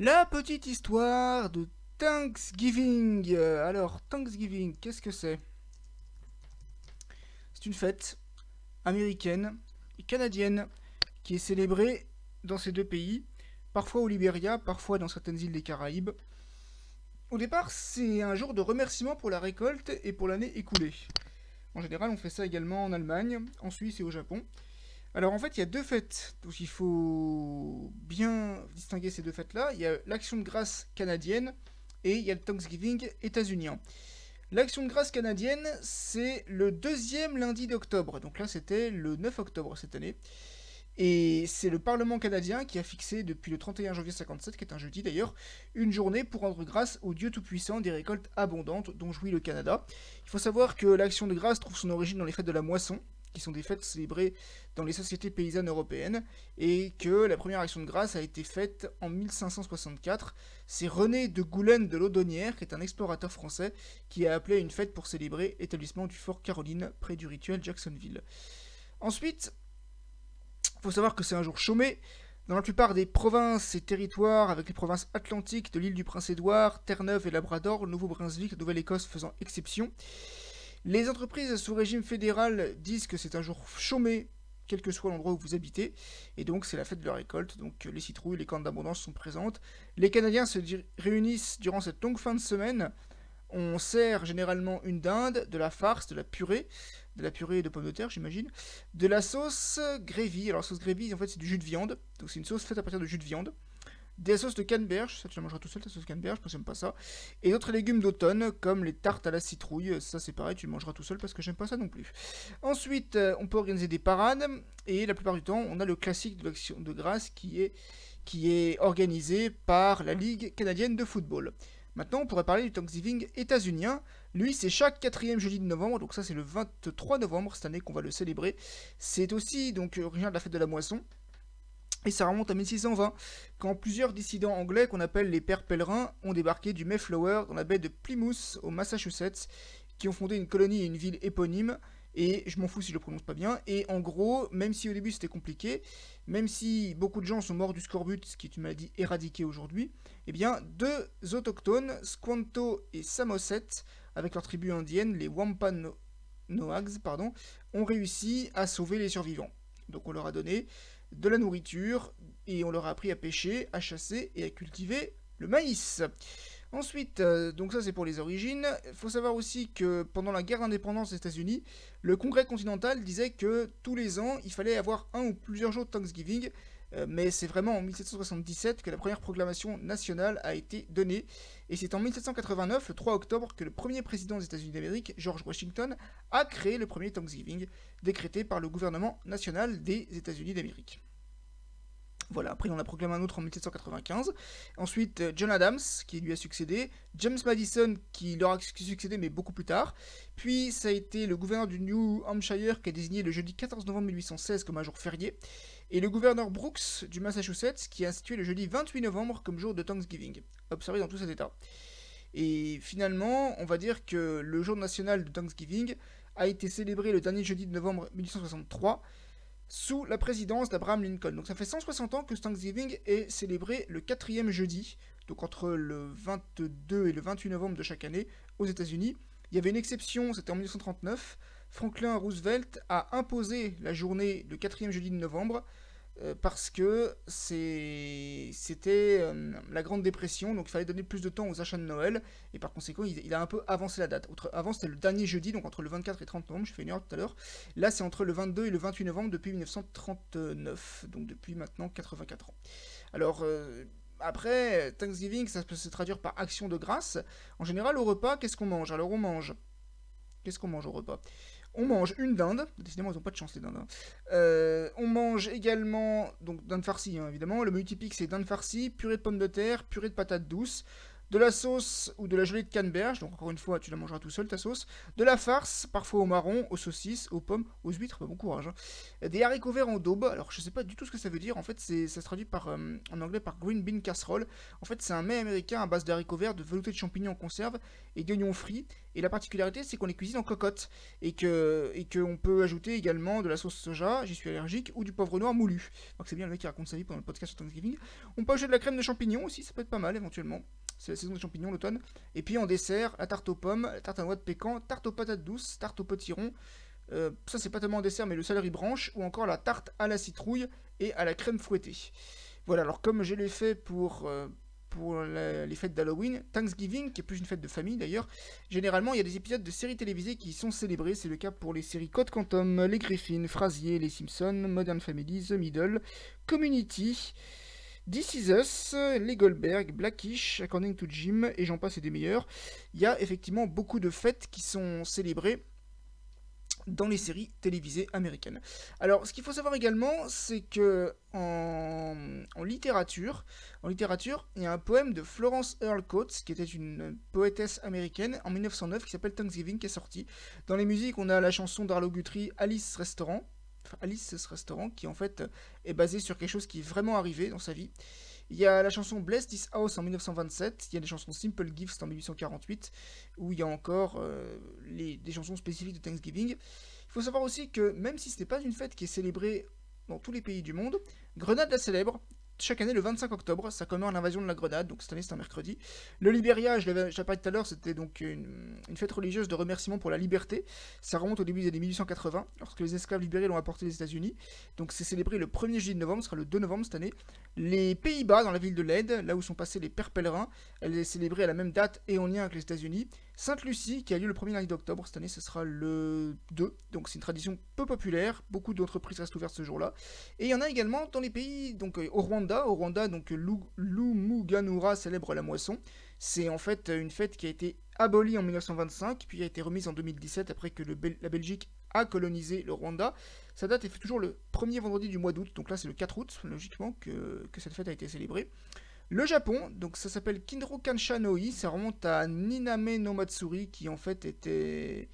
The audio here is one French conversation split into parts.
La petite histoire de Thanksgiving. Euh, Alors, Thanksgiving, qu'est-ce que c'est? C'est une fête américaine et canadienne qui est célébrée dans ces deux pays, parfois au Libéria, parfois dans certaines îles des Caraïbes. Au départ, c'est un jour de remerciement pour la récolte et pour l'année écoulée. En général, on fait ça également en Allemagne, en Suisse et au Japon. Alors en fait, il y a deux fêtes, donc il faut bien distinguer ces deux fêtes-là. Il y a l'action de grâce canadienne et il y a le Thanksgiving états-unien. L'action de grâce canadienne, c'est le deuxième lundi d'octobre. Donc là, c'était le 9 octobre cette année. Et c'est le Parlement canadien qui a fixé depuis le 31 janvier 57, qui est un jeudi d'ailleurs, une journée pour rendre grâce au Dieu Tout-Puissant des récoltes abondantes dont jouit le Canada. Il faut savoir que l'action de grâce trouve son origine dans les fêtes de la moisson, qui sont des fêtes célébrées dans les sociétés paysannes européennes, et que la première action de grâce a été faite en 1564. C'est René de Goulaine de Laudonnière, qui est un explorateur français, qui a appelé une fête pour célébrer l'établissement du fort Caroline près du rituel Jacksonville. Ensuite, il faut savoir que c'est un jour chômé. Dans la plupart des provinces et territoires, avec les provinces atlantiques de l'île du Prince-Édouard, Terre-Neuve et Labrador, le Nouveau-Brunswick, la Nouvelle-Écosse faisant exception. Les entreprises sous régime fédéral disent que c'est un jour chômé, quel que soit l'endroit où vous habitez, et donc c'est la fête de la récolte, donc les citrouilles, les cornes d'abondance sont présentes. Les Canadiens se réunissent durant cette longue fin de semaine. On sert généralement une dinde, de la farce, de la purée, de la purée de pommes de terre, j'imagine, de la sauce gravy. Alors, sauce gravy, en fait, c'est du jus de viande. Donc, c'est une sauce faite à partir de jus de viande. Des sauces de canneberge, ça tu la mangeras tout seul, ta sauce canneberge, parce que j'aime pas ça. Et d'autres légumes d'automne, comme les tartes à la citrouille, ça c'est pareil, tu le mangeras tout seul parce que j'aime pas ça non plus. Ensuite, euh, on peut organiser des parades, et la plupart du temps, on a le classique de l'action de grâce qui est, qui est organisé par la Ligue canadienne de football. Maintenant, on pourrait parler du Thanksgiving états-unien. Lui, c'est chaque quatrième jeudi de novembre, donc ça c'est le 23 novembre cette année qu'on va le célébrer. C'est aussi donc originaire de la fête de la moisson. Et ça remonte à 1620, quand plusieurs dissidents anglais qu'on appelle les pères pèlerins ont débarqué du Mayflower dans la baie de Plymouth au Massachusetts, qui ont fondé une colonie et une ville éponyme. Et je m'en fous si je le prononce pas bien. Et en gros, même si au début c'était compliqué, même si beaucoup de gens sont morts du scorbut, ce qui est une maladie éradiquée aujourd'hui, eh bien deux autochtones, Squanto et Samoset, avec leur tribu indienne, les Wampanoags, pardon, ont réussi à sauver les survivants. Donc on leur a donné de la nourriture et on leur a appris à pêcher, à chasser et à cultiver le maïs. Ensuite, euh, donc ça c'est pour les origines. Il faut savoir aussi que pendant la guerre d'indépendance des États-Unis, le Congrès continental disait que tous les ans il fallait avoir un ou plusieurs jours de Thanksgiving mais c'est vraiment en 1777 que la première proclamation nationale a été donnée. Et c'est en 1789, le 3 octobre, que le premier président des États-Unis d'Amérique, George Washington, a créé le premier Thanksgiving, décrété par le gouvernement national des États-Unis d'Amérique. Voilà, après on a proclamé un autre en 1795. Ensuite, euh, John Adams, qui lui a succédé. James Madison, qui leur a succédé, mais beaucoup plus tard. Puis ça a été le gouverneur du New Hampshire qui a désigné le jeudi 14 novembre 1816 comme un jour férié et le gouverneur Brooks du Massachusetts qui a institué le jeudi 28 novembre comme jour de Thanksgiving, observé dans tout cet état. Et finalement, on va dire que le jour national de Thanksgiving a été célébré le dernier jeudi de novembre 1863 sous la présidence d'Abraham Lincoln. Donc ça fait 160 ans que Thanksgiving est célébré le quatrième jeudi, donc entre le 22 et le 28 novembre de chaque année aux États-Unis. Il y avait une exception, c'était en 1939. Franklin Roosevelt a imposé la journée le quatrième jeudi de novembre euh, parce que c'était euh, la Grande Dépression, donc il fallait donner plus de temps aux achats de Noël, et par conséquent, il, a un peu avancé la date. avant, c'était le dernier jeudi, donc entre le 24 et 30 novembre, je fais une heure tout à l'heure. Là, c'est entre le 22 et le 28 novembre depuis 1939, donc depuis maintenant 84 ans. Alors, euh, après, Thanksgiving, ça peut se traduire par action de grâce. En général, au repas, qu'est-ce qu'on mange? Alors, on mange. Qu'est-ce qu'on mange au repas? On mange une dinde, décidément ils n'ont pas de chance les dindes. Hein. Euh, on mange également, donc dinde farcie hein, évidemment, le typique c'est dinde farcie, purée de pommes de terre, purée de patates douces, de la sauce ou de la gelée de canneberge, donc encore une fois, tu la mangeras tout seul ta sauce, de la farce, parfois au marron, aux saucisses, aux pommes, aux huîtres, bah, bon courage, hein. des haricots verts en daube, alors je sais pas du tout ce que ça veut dire, en fait, ça se traduit par, euh, en anglais par green bean casserole, en fait, c'est un mets américain à base d'haricots verts, de velouté de champignons en conserve et d'oignons frits, et la particularité, c'est qu'on les cuisine en cocotte, et que et qu'on peut ajouter également de la sauce soja, j'y suis allergique, ou du poivre noir moulu. Donc c'est bien le mec qui raconte sa vie pendant le podcast sur Thanksgiving. On peut ajouter de la crème de champignons aussi, ça peut être pas mal éventuellement. C'est la saison des champignons, l'automne. Et puis en dessert, la tarte aux pommes, la tarte à noix de pécan, tarte aux patates douces, tarte aux potirons. Euh, ça, c'est pas tellement en dessert, mais le céleri branche, ou encore la tarte à la citrouille et à la crème fouettée. Voilà, alors comme je l'ai fait pour, euh, pour les fêtes d'Halloween, Thanksgiving, qui est plus une fête de famille d'ailleurs, généralement il y a des épisodes de séries télévisées qui sont célébrés. C'est le cas pour les séries Code Quantum, Les Griffins, Frasier, Les Simpsons, Modern Family, The Middle, Community. This Is Us, les Goldberg, Blackish, According to Jim, et j'en passe et des meilleurs. Il y a effectivement beaucoup de fêtes qui sont célébrées dans les séries télévisées américaines. Alors, ce qu'il faut savoir également, c'est que en, littérature, en littérature, il y a un poème de Florence Earle Coates, qui était une poétesse américaine, en 1909, qui s'appelle Thanksgiving, qui est sorti. Dans les musiques, on a la chanson d'Arlo Guthrie, Alice Restaurant, Alice Restaurant, qui en fait est basé sur quelque chose qui est vraiment arrivé dans sa vie. Il y a la chanson Bless This House en 1927, il y a des chansons Simple Gifts en 1848, où il y a encore euh, des chansons spécifiques de Thanksgiving. Il faut savoir aussi que même si ce n'est pas une fête qui est célébrée dans tous les pays du monde, Grenade la célèbre, chaque année le 25 octobre, ça commémore l'invasion de la Grenade, donc cette année c'est un mercredi. Le Libéria, je l'avais parlé tout à l'heure, c'était donc une, fête religieuse de remerciement pour la liberté. Ça remonte au début des années 1880, lorsque les esclaves libérés l'ont apporté des États-Unis. Donc c'est célébré le 1er juillet de novembre, ce sera le 2 novembre cette année. Les Pays-Bas, dans la ville de Leyde, là où sont passés les pères pèlerins, elle est célébrée à la même date et en lien avec les États-Unis. Sainte-Lucie, qui a lieu le 1er lundi d'octobre, cette année ce sera le 2, donc c'est une tradition peu populaire, beaucoup d'entreprises restent ouvertes ce jour-là. Et il y en a également dans les pays, donc euh, au Rwanda, au Rwanda, donc Lumuganura célèbre la moisson. C'est en fait une fête qui a été abolie en 1925, puis a été remise en 2017 après que la Belgique a colonisé le Rwanda. Sa date est toujours le premier vendredi du mois d'août, donc là c'est le 4 août, logiquement, que, que cette fête a été célébrée. Le Japon, donc ça s'appelle Kinro Kansha Noi, ça remonte à Niname no Matsuri qui en fait était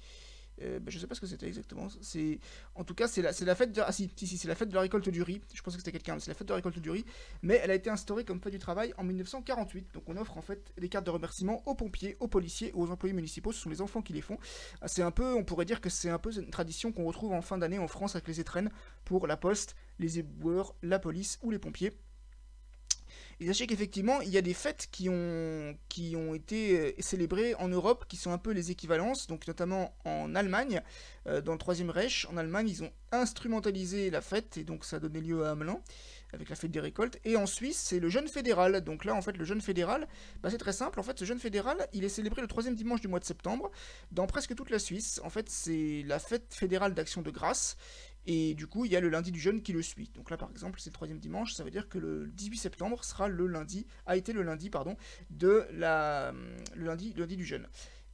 euh, bah, je sais pas ce que c'était exactement. C'est en tout cas c'est la, fête de ah si c'est la fête de la récolte du riz. Je pensais que c'était quelqu'un. C'est la fête de la récolte du riz, mais elle a été instaurée comme fête du travail en 1948. Donc on offre en fait des cartes de remerciement aux pompiers, aux policiers, aux employés municipaux. Ce sont les enfants qui les font. Ah, c'est un peu, on pourrait dire que c'est un peu une tradition qu'on retrouve en fin d'année en France avec les étrennes pour la poste, les éboueurs, la police ou les pompiers. Et sachez qu'effectivement, il y a des fêtes qui ont, qui ont été euh, célébrées en Europe, qui sont un peu les équivalences, donc notamment en Allemagne, euh, dans le Troisième Reich. En Allemagne, ils ont instrumentalisé la fête, et donc ça a donné lieu à Hamelin, avec la fête des récoltes. Et en Suisse, c'est le jeûne fédéral. Donc là, en fait, le jeûne fédéral, bah, c'est très simple. En fait, ce jeûne fédéral, il est célébré le troisième dimanche du mois de septembre, dans presque toute la Suisse. En fait, c'est la fête fédérale d'action de grâce. Et du coup, il y a le lundi du jeûne qui le suit. Donc là, par exemple, c'est le troisième dimanche, ça veut dire que le 18 septembre sera le lundi, a été le lundi, pardon, de la, le lundi, lundi du jeûne.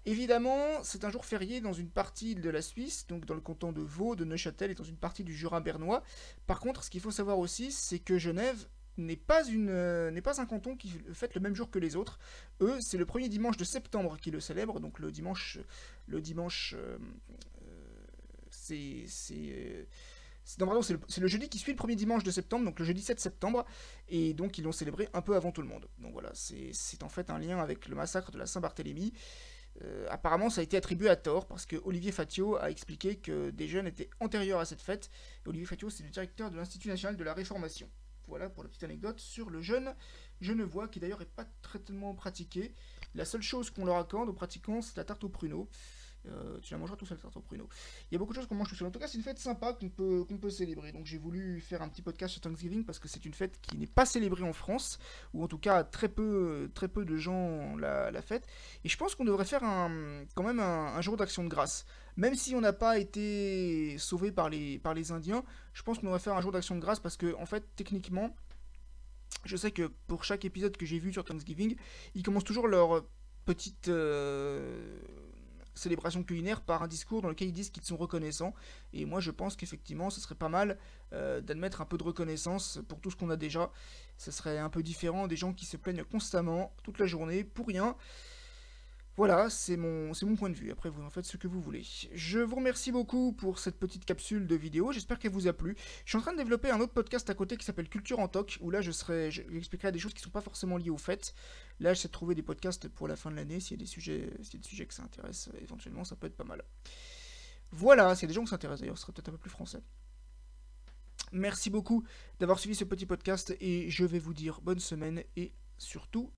Évidemment, c'est un jour férié dans une partie de la Suisse, donc dans le canton de Vaud, de Neuchâtel et dans une partie du Jura bernois. Par contre, ce qu'il faut savoir aussi, c'est que Genève n'est pas, une, n'est pas un canton qui fête le même jour que les autres. Eux, c'est le premier dimanche de septembre qui le célèbrent, donc le dimanche, le dimanche euh, c'est c'est le, jeudi qui suit le premier dimanche de septembre, donc le jeudi 7 septembre, et donc ils l'ont célébré un peu avant tout le monde. Donc voilà, c'est en fait un lien avec le massacre de la Saint-Barthélemy. Euh, apparemment, ça a été attribué à tort parce que Olivier Fatio a expliqué que des jeunes étaient antérieurs à cette fête. Olivier Fatio, c'est le directeur de l'Institut national de la Réformation. Voilà pour la petite anecdote sur le jeune genevois qui d'ailleurs n'est pas très pratiqué. La seule chose qu'on leur accorde aux pratiquants, c'est la tarte au pruneau. Euh, tu la mangeras tout seul, tarte au pruneau. Il y a beaucoup de choses qu'on mange tout seul. En tout cas, c'est une fête sympa qu'on peut, qu'on peut célébrer. Donc j'ai voulu faire un petit podcast sur Thanksgiving parce que c'est une fête qui n'est pas célébrée en France, ou en tout cas très peu, très peu de gens la, la fête. Et je pense qu'on devrait faire quand même un, jour d'action de grâce. Même si on n'a pas été sauvé par les, par les Indiens, je pense qu'on devrait faire un jour d'action de grâce parce que, en fait, techniquement, je sais que pour chaque épisode que j'ai vu sur Thanksgiving, ils commencent toujours leur petite. Euh, célébration culinaire par un discours dans lequel ils disent qu'ils sont reconnaissants. Et moi, je pense qu'effectivement, ce serait pas mal euh, d'admettre un peu de reconnaissance pour tout ce qu'on a déjà. Ce serait un peu différent des gens qui se plaignent constamment, toute la journée, pour rien. Voilà, c'est mon, point de vue. Après, vous en faites ce que vous voulez. Je vous remercie beaucoup pour cette petite capsule de vidéo. J'espère qu'elle vous a plu. Je suis en train de développer un autre podcast à côté qui s'appelle Culture en Toc, où là, je serai, j'expliquerai des choses qui ne sont pas forcément liées au fait. Là, j'essaie de trouver des podcasts pour la fin de l'année. S'il y a des sujets, y a des sujets que ça intéresse, éventuellement, ça peut être pas mal. Voilà, s'il y a des gens qui s'intéressent d'ailleurs, ce serait peut-être un peu plus français. Merci beaucoup d'avoir suivi ce petit podcast et je vais vous dire bonne semaine et surtout